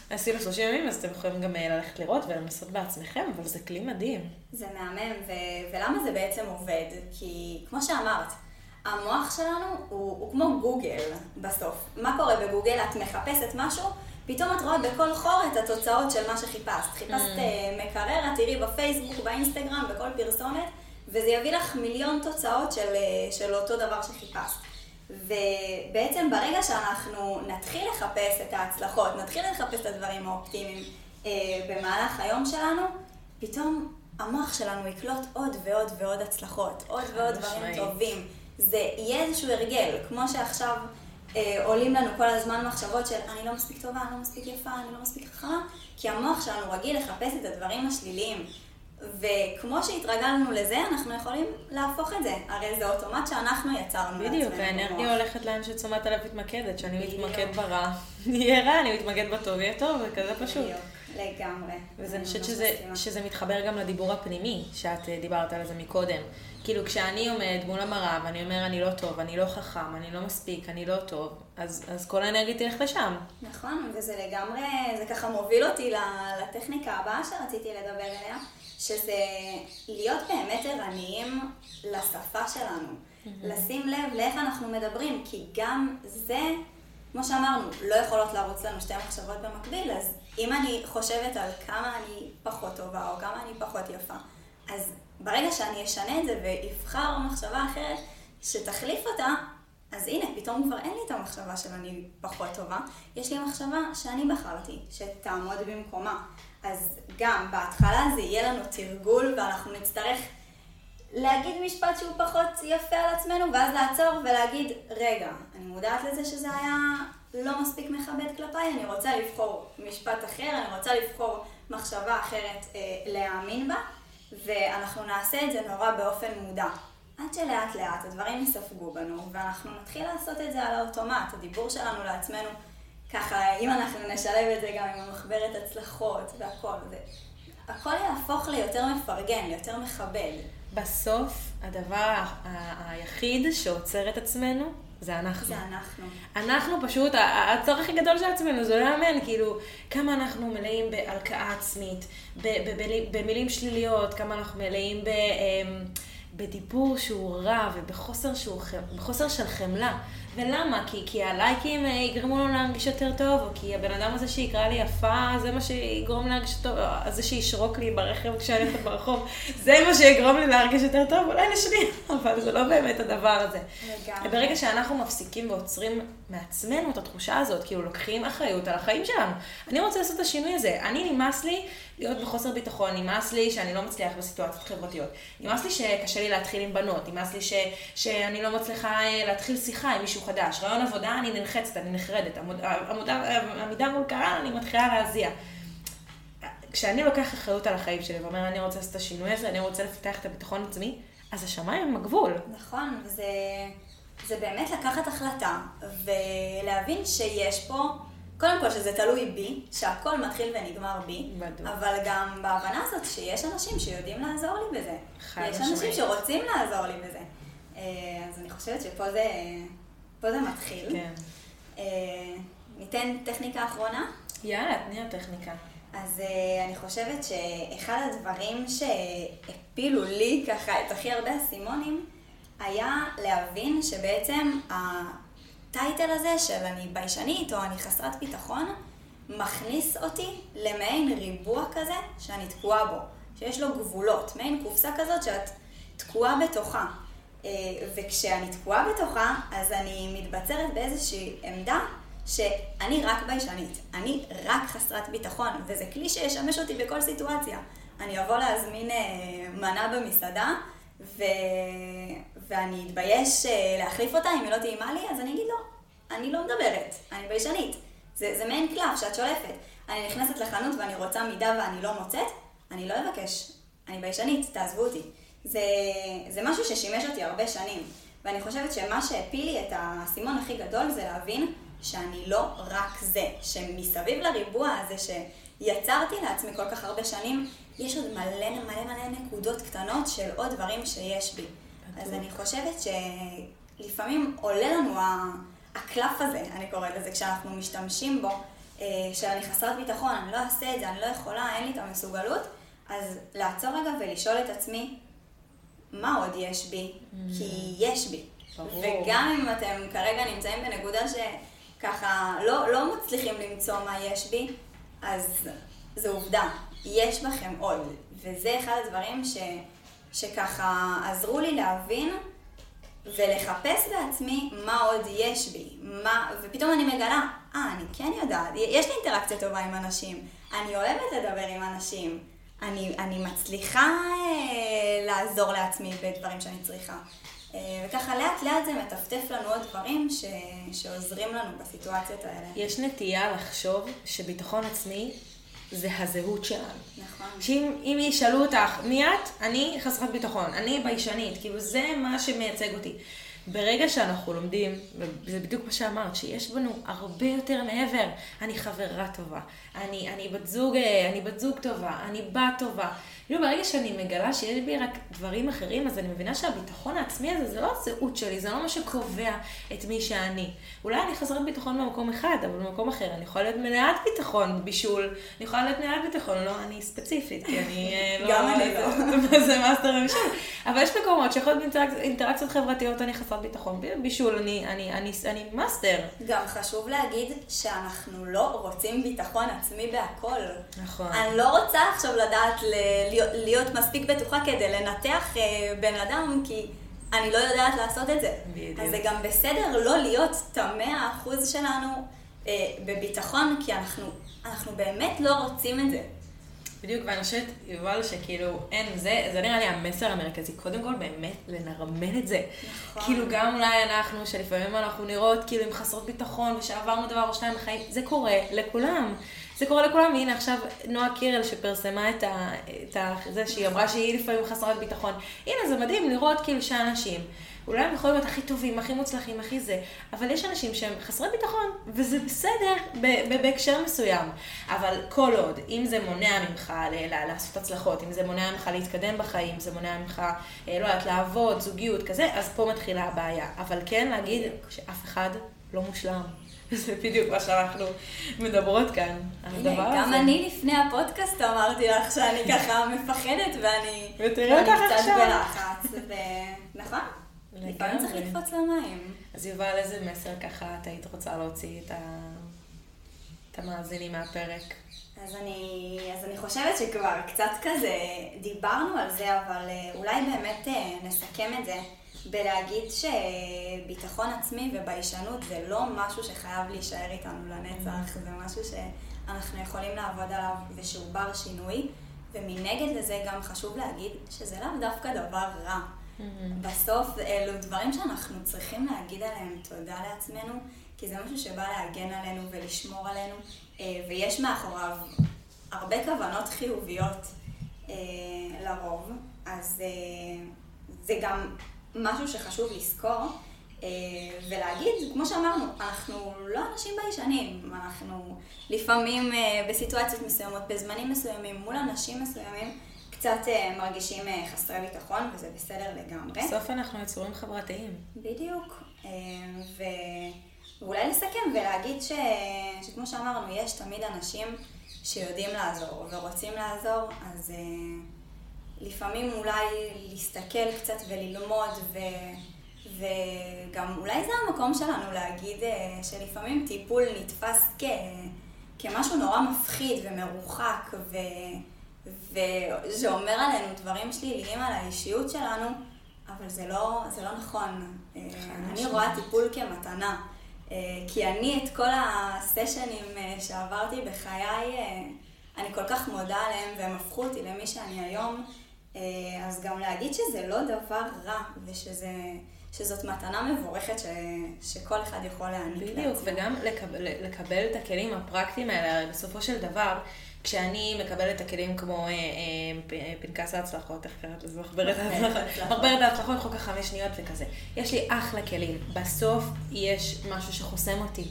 עשינו 30 ימים, אז אתם יכולים גם אה, ללכת לראות ולנסות בעצמכם, אבל זה כלי מדהים. זה מהמם, ו- ולמה זה בעצם עובד? כי כמו שאמרת, המוח שלנו הוא, הוא כמו גוגל בסוף. מה קורה בגוגל? את מחפשת משהו, פתאום את רואה בכל חור את התוצאות של מה שחיפשת. חיפשת mm. אה, מקרר, את תראי בפייסבוק, באינסטגרם, בכל פרסומת, וזה יביא לך מיליון תוצאות של, אה, של אותו דבר שחיפשת. ובעצם ברגע שאנחנו נתחיל לחפש את ההצלחות, נתחיל לחפש את הדברים האופטימיים אה, במהלך היום שלנו, פתאום המוח שלנו יקלוט עוד ועוד ועוד הצלחות, עוד ועוד דברים טובים. זה יהיה איזשהו הרגל, כמו שעכשיו אה, עולים לנו כל הזמן מחשבות של אני לא מספיק טובה, אני לא מספיק יפה, אני לא מספיק חכמה, כי המוח שלנו רגיל לחפש את הדברים השליליים. וכמו שהתרגלנו לזה, אנחנו יכולים להפוך את זה. הרי זה אוטומט שאנחנו יצרנו לעצמנו. בדיוק, האנרגיה הולכת לאן שתשומת הלב מתמקדת, שאני מתמקד ברע, יהיה רע, אני מתמקד בטוב, יהיה טוב, וכזה פשוט. בדיוק, לגמרי. וזה, אני חושבת שזה, שזה מתחבר גם לדיבור הפנימי, שאת אה, דיברת על זה מקודם. כאילו, כשאני עומד מול המראה ואני אומר, אני לא טוב, אני לא חכם, אני לא מספיק, אני לא טוב, אז, אז כל האנרגיה תלך לשם. נכון, וזה לגמרי, זה ככה מוביל אותי לטכניקה הבאה שרציתי לדבר עליה, שזה להיות באמת ערניים לשפה שלנו. Mm-hmm. לשים לב לאיך אנחנו מדברים, כי גם זה, כמו שאמרנו, לא יכולות לרוץ לנו שתי מחשבות במקביל, אז אם אני חושבת על כמה אני פחות טובה או כמה אני פחות יפה, אז ברגע שאני אשנה את זה ואבחר מחשבה אחרת שתחליף אותה, אז הנה, פתאום כבר אין לי את המחשבה של אני פחות טובה, יש לי מחשבה שאני בחרתי, שתעמוד במקומה. אז גם בהתחלה זה יהיה לנו תרגול ואנחנו נצטרך להגיד משפט שהוא פחות יפה על עצמנו, ואז לעצור ולהגיד, רגע, אני מודעת לזה שזה היה לא מספיק מכבד כלפיי, אני רוצה לבחור משפט אחר, אני רוצה לבחור מחשבה אחרת אה, להאמין בה. ואנחנו נעשה את זה נורא באופן מודע. עד שלאט לאט הדברים יספגו בנו, ואנחנו נתחיל לעשות את זה על האוטומט, הדיבור שלנו לעצמנו, ככה, אם אנחנו נשלב את זה גם עם המחברת הצלחות והכל, זה, הכל יהפוך ליותר מפרגן, ליותר מכבד. בסוף, הדבר היחיד שעוצר את עצמנו זה אנחנו. זה אנחנו. אנחנו פשוט, הצורך הכי גדול של עצמנו, זה לא יאמן, כאילו, כמה אנחנו מלאים בהלקאה עצמית, במילים שליליות, כמה אנחנו מלאים ב... בדיבור שהוא רע ובחוסר שהוא, בחוסר של חמלה. ולמה? כי, כי הלייקים אה, יגרמו לו להרגיש יותר טוב, או כי הבן אדם הזה שיקרא לי יפה, זה מה שיגרום להרגיש טוב, או זה שישרוק לי ברכב כשאני הולכת ברחוב, זה מה שיגרום לי להרגיש יותר טוב, אולי לשני, אבל זה לא באמת הדבר הזה. לגמרי. ברגע שאנחנו מפסיקים ועוצרים מעצמנו את התחושה הזאת, כאילו לוקחים אחריות על החיים שלנו. אני רוצה לעשות את השינוי הזה. אני נמאס לי להיות בחוסר ביטחון, נמאס לי שאני לא מצליח בסיטואציות חברתיות. נמאס לי שקשה לי להתחיל עם בנות, נמאס לי ש, שאני לא מצליחה אה, להתחיל שיחה עם מישהו חדש. רעיון עבודה, אני נלחצת, אני נחרדת. עמידה מול קהל, אני מתחילה להזיע. כשאני לוקח אחריות על החיים שלי ואומר, אני רוצה לעשות את השינוי הזה, אני רוצה לפתח את הביטחון עצמי, אז השמיים הם הגבול. נכון, וזה זה באמת לקחת החלטה ולהבין שיש פה, קודם כל שזה תלוי בי, שהכל מתחיל ונגמר בי, בדיוק. אבל גם בהבנה הזאת שיש אנשים שיודעים לעזור לי בזה. יש. אנשים שרוצים לעזור לי בזה. אה, אז אני חושבת שפה זה, פה זה מתחיל. כן. אה, ניתן טכניקה אחרונה? יאללה, תני הטכניקה. אז uh, אני חושבת שאחד הדברים שהפילו לי ככה את הכי הרבה אסימונים, היה להבין שבעצם הטייטל הזה של אני ביישנית או אני חסרת ביטחון, מכניס אותי למעין ריבוע כזה שאני תקועה בו, שיש לו גבולות, מעין קופסה כזאת שאת תקועה בתוכה. אה, וכשאני תקועה בתוכה, אז אני מתבצרת באיזושהי עמדה שאני רק ביישנית, אני רק חסרת ביטחון, וזה כלי שישמש אותי בכל סיטואציה. אני אבוא להזמין אה, מנה במסעדה, ו... ואני אתבייש אה, להחליף אותה, אם היא לא טעימה לי, אז אני אגיד לא, אני לא מדברת, אני ביישנית. זה, זה מעין קלף שאת שולפת. אני נכנסת לחנות ואני רוצה מידה ואני לא מוצאת, אני לא אבקש, אני ביישנית, תעזבו אותי. זה, זה משהו ששימש אותי הרבה שנים, ואני חושבת שמה שהפיל לי את האסימון הכי גדול זה להבין שאני לא רק זה, שמסביב לריבוע הזה שיצרתי לעצמי כל כך הרבה שנים, יש עוד מלא מלא מלא נקודות קטנות של עוד דברים שיש בי. אז אני חושבת שלפעמים עולה לנו הקלף הזה, אני קוראת לזה, כשאנחנו משתמשים בו, אה, שאני חסרת ביטחון, אני לא אעשה את זה, אני לא יכולה, אין לי את המסוגלות, אז לעצור רגע ולשאול את עצמי, מה עוד יש בי? כי יש בי. ברור. וגם אם אתם כרגע נמצאים בנקודה שככה לא, לא מצליחים למצוא מה יש בי, אז זו עובדה, יש בכם עוד. וזה אחד הדברים ש, שככה עזרו לי להבין ולחפש בעצמי מה עוד יש בי. מה, ופתאום אני מגלה, אה, אני כן יודעת, יש לי אינטראקציה טובה עם אנשים, אני אוהבת לדבר עם אנשים, אני, אני מצליחה אה, לעזור לעצמי בדברים שאני צריכה. אה, וככה לאט לאט זה מטפטף לנו עוד דברים ש, שעוזרים לנו בסיטואציות האלה. יש נטייה לחשוב שביטחון עצמי זה הזהות שלנו. נכון. שאם אם ישאלו אותך, מי את? אני חסרת ביטחון, אני ביישנית, כאילו זה מה שמייצג אותי. ברגע שאנחנו לומדים, וזה בדיוק מה שאמרת, שיש בנו הרבה יותר מעבר, אני חברה טובה, אני, אני בת זוג, אה, אני בת זוג טובה, אני בת טובה. כאילו ברגע שאני מגלה שיש בי רק דברים אחרים, אז אני מבינה שהביטחון העצמי הזה זה לא הזהות שלי, זה לא מה שקובע את מי שאני. אולי אני חסרת ביטחון במקום אחד, אבל במקום אחר אני יכולה להיות מלאת ביטחון בישול, אני יכולה להיות מלאת ביטחון, לא אני ספציפית, כי אני אה, לא... גם אני לא. זה מאסטר לבישול. אבל יש מקומות שיכול להיות באינטראקציות אינטראקציות חברתיות, אני חסרת ביטחון, בישול, אני, אני, אני, אני מאסטר. גם חשוב להגיד שאנחנו לא רוצים ביטחון עצמי בהכל. נכון. אני לא רוצה עכשיו לדעת ל- להיות, מספיק בטוחה כדי לנתח אה, בן אדם, כי אני לא יודעת לעשות את זה. בדיוק. אז זה גם בסדר לא להיות את המאה אחוז שלנו אה, בביטחון, כי אנחנו, אנחנו באמת לא רוצים את זה. בדיוק, ואני חושבת, יובל, שכאילו, אין, זה, זה נראה לי המסר המרכזי. קודם כל, באמת, לנרמל את זה. נכון. כאילו, גם אולי אנחנו, שלפעמים אנחנו נראות כאילו עם חסרות ביטחון, ושעברנו דבר או שניים בחיים, זה קורה לכולם. זה קורה לכולם, והנה עכשיו נועה קירל שפרסמה את ה... את ה זה שהיא אמרה שהיא לפעמים חסרת ביטחון. הנה, זה מדהים לראות כאילו שאנשים, אולי הם יכולים להיות הכי טובים, הכי מוצלחים, הכי זה, אבל יש אנשים שהם חסרי ביטחון, וזה בסדר בהקשר מסוים. אבל כל עוד, אם זה מונע ממך לעשות הצלחות, אם זה מונע ממך להתקדם בחיים, זה מונע ממך, אה, לא יודעת, לעבוד, זוגיות, כזה, אז פה מתחילה הבעיה. אבל כן להגיד שאף אחד לא מושלם. זה בדיוק מה שאנחנו מדברות כאן, על הדבר הזה. הנה, גם אני לפני הפודקאסט אמרתי לך שאני ככה מפחדת ואני ואני קצת. בלחץ, נכון? לפעמים צריך. לקפוץ למים. אז יובל, איזה מסר ככה את היית רוצה להוציא את, ה... את המאזינים מהפרק? אז אני, אז אני חושבת שכבר קצת כזה דיברנו על זה, אבל אה, אולי באמת אה, נסכם את זה בלהגיד שביטחון עצמי וביישנות זה לא משהו שחייב להישאר איתנו לנצח, זה משהו שאנחנו יכולים לעבוד עליו ושהוא בר שינוי, ומנגד לזה גם חשוב להגיד שזה לאו דווקא דבר רע. בסוף אלו דברים שאנחנו צריכים להגיד עליהם תודה לעצמנו, כי זה משהו שבא להגן עלינו ולשמור עלינו, אה, ויש מאחוריו הרבה כוונות חיוביות אה, לרוב, אז אה, זה גם משהו שחשוב לזכור. אה, ולהגיד, כמו שאמרנו, אנחנו לא אנשים ביישנים, אנחנו לפעמים אה, בסיטואציות מסוימות, בזמנים מסוימים, מול אנשים מסוימים, קצת אה, מרגישים חסרי ביטחון, וזה בסדר לגמרי. בסוף אנחנו יצורים חברתיים. בדיוק. ו... ואולי לסכם ולהגיד ש... שכמו שאמרנו, יש תמיד אנשים שיודעים לעזור ורוצים לעזור, אז לפעמים אולי להסתכל קצת וללמוד ו... וגם אולי זה המקום שלנו להגיד אה, שלפעמים טיפול נתפס כ... כמשהו נורא מפחיד ומרוחק, ו... ושאומר עלינו דברים שליליים על האישיות שלנו, אבל זה לא, זה לא נכון. אה, אני רואה טיפול כמתנה. אה, כי אני את כל הסשנים שעברתי בחיי, אני כל כך מודה עליהם, והם הפכו אותי למי שאני היום. אז גם להגיד שזה לא דבר רע, ושזה... שזאת מתנה מבורכת ש, שכל אחד יכול להעניק לעצמו. בדיוק, וגם לקבל, לקבל את הכלים הפרקטיים האלה, בסופו של דבר, כשאני מקבלת את הכלים כמו אה, אה, פנקס ההצלחות, איך קראת לזה? מחברת ההצלחות, מחברת ההצלחות, חוק החמש שניות וכזה. יש לי אחלה כלים. בסוף יש משהו שחוסם אותי.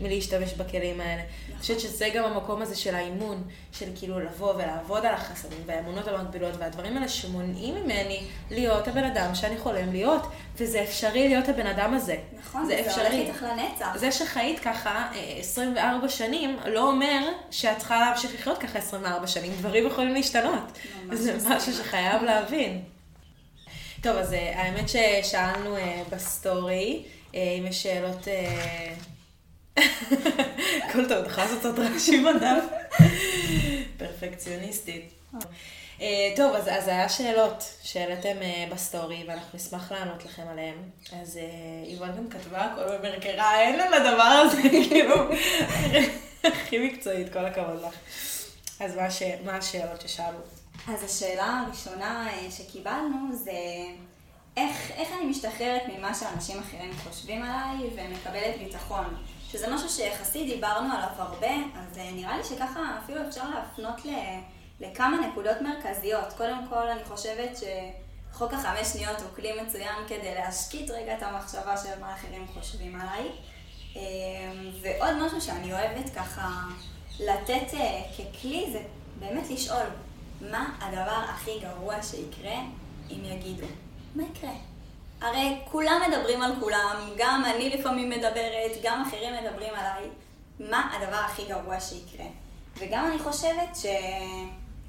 מלהשתמש בכלים האלה. אני חושבת שזה גם המקום הזה של האימון, של כאילו לבוא ולעבוד על החסמים והאמונות המקבילות והדברים האלה שמונעים ממני להיות הבן אדם שאני חולם להיות, וזה אפשרי להיות הבן אדם הזה. נכון, זה, זה הולך איתך לנצח. זה שחיית ככה 24 אה, שנים, לא אומר שאת צריכה להמשיך לחיות ככה 24 שנים, דברים יכולים להשתנות. זה משהו שחייב להבין. טוב, אז אה, האמת ששאלנו אה, בסטורי, אם יש שאלות הכל טוב, את יכולה לעשות עוד רעשים בדף. פרפקציוניסטית. אה, טוב, אז, אז היה שאלות שהעליתם אה, בסטורי, ואנחנו נשמח לענות לכם עליהן. אז אה, יובל גם כתבה הכל במרקרה, אין לה לדבר הזה, כאילו, הכי מקצועית, כל הכבוד לך. אז מה, ש... מה השאלות ששאלו? אז השאלה הראשונה שקיבלנו זה איך, איך אני משתחררת ממה שאנשים אחרים חושבים עליי ומקבלת ביטחון. שזה משהו שיחסית דיברנו עליו הרבה, אז אה, נראה לי שככה אפילו אפשר להפנות ל, לכמה נקודות מרכזיות. קודם כל, אני חושבת שחוק החמש שניות הוא כלי מצוין כדי להשקיט רגע את המחשבה של מה אחרים חושבים עליי. אה, ועוד משהו שאני אוהבת ככה לתת אה, ככלי זה באמת לשאול מה הדבר הכי גרוע שיקרה אם יגידו. מה יקרה? הרי כולם מדברים על כולם, גם אני לפעמים מדברת, גם אחרים מדברים עליי, מה הדבר הכי גרוע שיקרה. וגם אני חושבת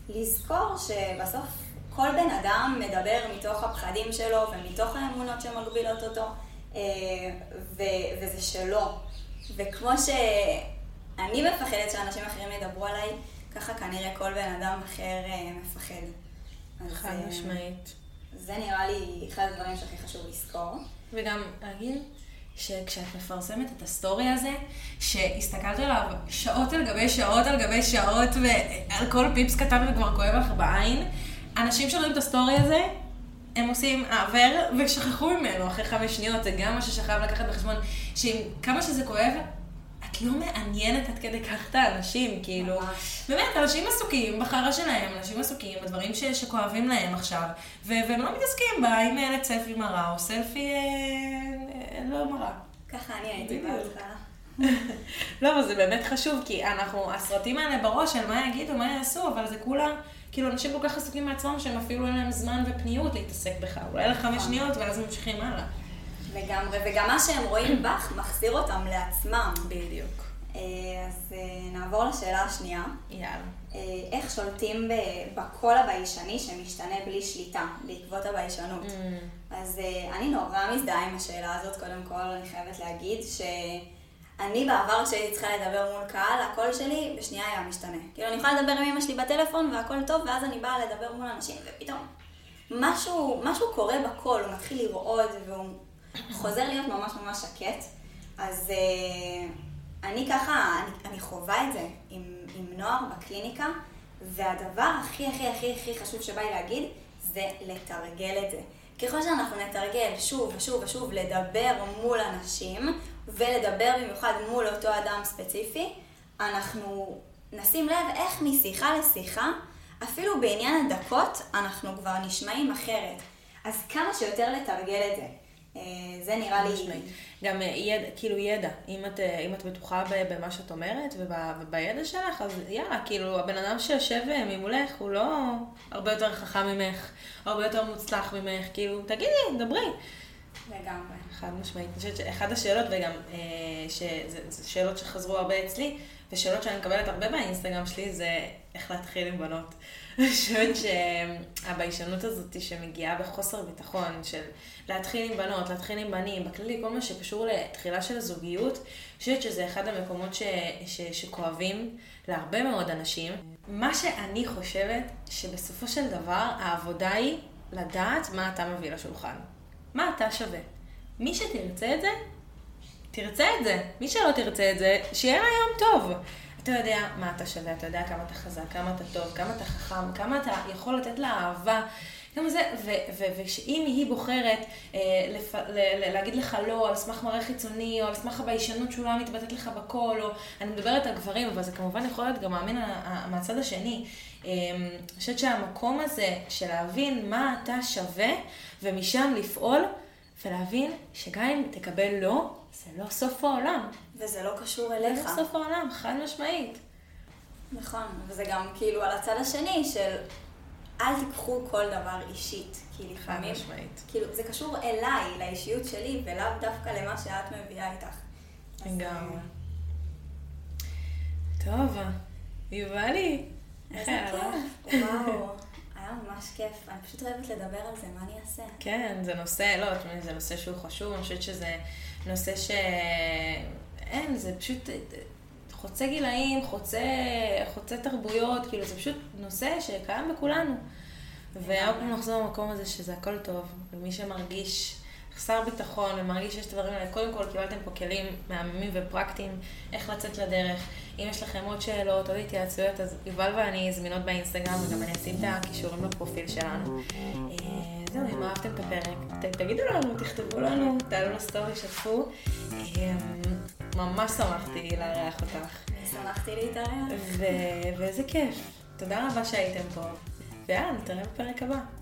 שלזכור שבסוף כל בן אדם מדבר מתוך הפחדים שלו ומתוך האמונות שמגבילות אותו, אה, ו- וזה שלו. וכמו שאני מפחדת שאנשים אחרים ידברו עליי, ככה כנראה כל בן אדם אחר אה, מפחד. חד אה, משמעית. זה נראה לי אחד הדברים שהכי חשוב לזכור. וגם להגיד שכשאת מפרסמת את הסטורי הזה, שהסתכלת עליו שעות על גבי שעות על גבי שעות, ועל כל פיפס קטן וכבר כואב לך בעין, אנשים שרואים את הסטורי הזה, הם עושים העבר ושכחו ממנו אחרי חמש שניות, זה גם משהו שחייב לקחת בחשבון, שעם כמה שזה כואב, את לא מעניינת עד כדי כך את האנשים, כאילו, באמת, אנשים עסוקים בחרא שלהם, אנשים עסוקים בדברים ש, שכואבים להם עכשיו, ו- והם לא מתעסקים בה אם לצאת סלפי מראה או סלפי אה, אה, לא מראה. ככה אני הייתי בהתחלה. לא, אבל זה באמת חשוב, כי אנחנו, הסרטים האלה בראש על מה יגידו, מה יעשו, אבל זה כולה, כאילו, אנשים כל כך עסוקים מעצמם שהם אפילו אין להם זמן ופניות להתעסק בך. אולי לחמש נכון. שניות ואז ממשיכים הלאה. לגמרי, וגם מה שהם רואים בך מחזיר אותם לעצמם. בדיוק. אה, אז אה, נעבור לשאלה השנייה. יאללה. אה, איך שולטים בקול הביישני שמשתנה בלי שליטה, בעקבות הביישנות? Mm. אז אני נורא מזדהה עם השאלה הזאת, קודם כל אני חייבת להגיד שאני בעבר כשהייתי צריכה לדבר מול קהל, הקול שלי בשנייה היה משתנה. כאילו אני יכולה לדבר עם אמא שלי בטלפון והכל טוב, ואז אני באה לדבר מול אנשים, ופתאום משהו, משהו קורה בקול, הוא מתחיל לרעוד והוא חוזר להיות ממש ממש שקט. אז uh, אני ככה, אני, אני חווה את זה עם, עם נוער בקליניקה, והדבר הכי הכי הכי הכי חשוב שבא לי להגיד, זה לתרגל את זה. ככל שאנחנו נתרגל שוב ושוב ושוב לדבר מול אנשים, ולדבר במיוחד מול אותו אדם ספציפי, אנחנו נשים לב איך משיחה לשיחה, אפילו בעניין הדקות, אנחנו כבר נשמעים אחרת. אז כמה שיותר לתרגל את זה. אה, זה נראה לי... משמעית. גם אה, ידע, כאילו ידע, אם את, אה, אם את בטוחה במה שאת אומרת ובידע שלך, אז יאללה, כאילו הבן אדם שיושב ממולך הוא לא הרבה יותר חכם ממך, הרבה יותר מוצלח ממך, כאילו, תגידי, דברי. לגמרי. חד משמעית. אני חושבת שאחת השאלות, וגם אה, שזה שאלות שחזרו הרבה אצלי, ושאלות שאני מקבלת הרבה באינסטגרם שלי, זה איך להתחיל עם בנות. אני חושבת שהביישנות הזאת שמגיעה בחוסר ביטחון, של להתחיל עם בנות, להתחיל עם בנים, בכללי כל מה שקשור לתחילה של הזוגיות, אני חושבת שזה אחד המקומות ש, ש, שכואבים להרבה מאוד אנשים. מה שאני חושבת, שבסופו של דבר העבודה היא לדעת מה אתה מביא לשולחן. מה אתה שווה. מי שתרצה את זה, תרצה את זה. מי שלא תרצה את זה, שיהיה לה יום טוב. אתה יודע מה אתה שווה, אתה יודע כמה אתה חזק, כמה אתה טוב, כמה אתה חכם, כמה אתה יכול לתת לה אהבה. כמה זה, ושאם היא בוחרת אה, לפ, ל, ל, להגיד לך לא על סמך מראה חיצוני, או על סמך הביישנות שאולי מתבטאת לך בקול, או אני מדברת על גברים, אבל זה כמובן יכול להיות גם מאמין מהצד השני. אה, אני חושבת שהמקום הזה של להבין מה אתה שווה, ומשם לפעול, ולהבין שגם אם תקבל לא, זה לא סוף העולם. וזה לא קשור אליך. זה לא סוף העולם, חד משמעית. נכון, וזה גם כאילו על הצד השני של אל תיקחו כל דבר אישית. כי לפעמים, חד משמעית. כאילו, זה קשור אליי, לאישיות שלי, ולאו דווקא למה שאת מביאה איתך. לגמרי. טוב, יובלי. איזה כיף, וואו. ממש כיף. אני פשוט אוהבת לדבר על זה, מה אני אעשה? כן, זה נושא, לא, זה נושא שהוא חשוב, אני חושבת שזה נושא ש... אין, זה פשוט חוצה גילאים, חוצה, חוצה תרבויות, כאילו זה פשוט נושא שקיים בכולנו. והיום פעם לחזור למקום הזה שזה הכל טוב, ומי שמרגיש חסר ביטחון ומרגיש שיש דברים האלה, קודם כל קיבלתם פה כלים מהממים ופרקטיים איך לצאת לדרך. אם יש לכם עוד שאלות, עוד התייעצויות, אז יובל ואני זמינות באינסטגרם, וגם אני אשים את הכישורים לפרופיל שלנו. אה, זהו, אם אהבתם את הפרק, תגידו לנו, תכתבו לנו, תעלו לסטורי, שתפו. אה, ממש שמחתי לארח אותך. שמחתי להתארח. ואיזה כיף. תודה רבה שהייתם פה. ויאללה, נתראה בפרק הבא.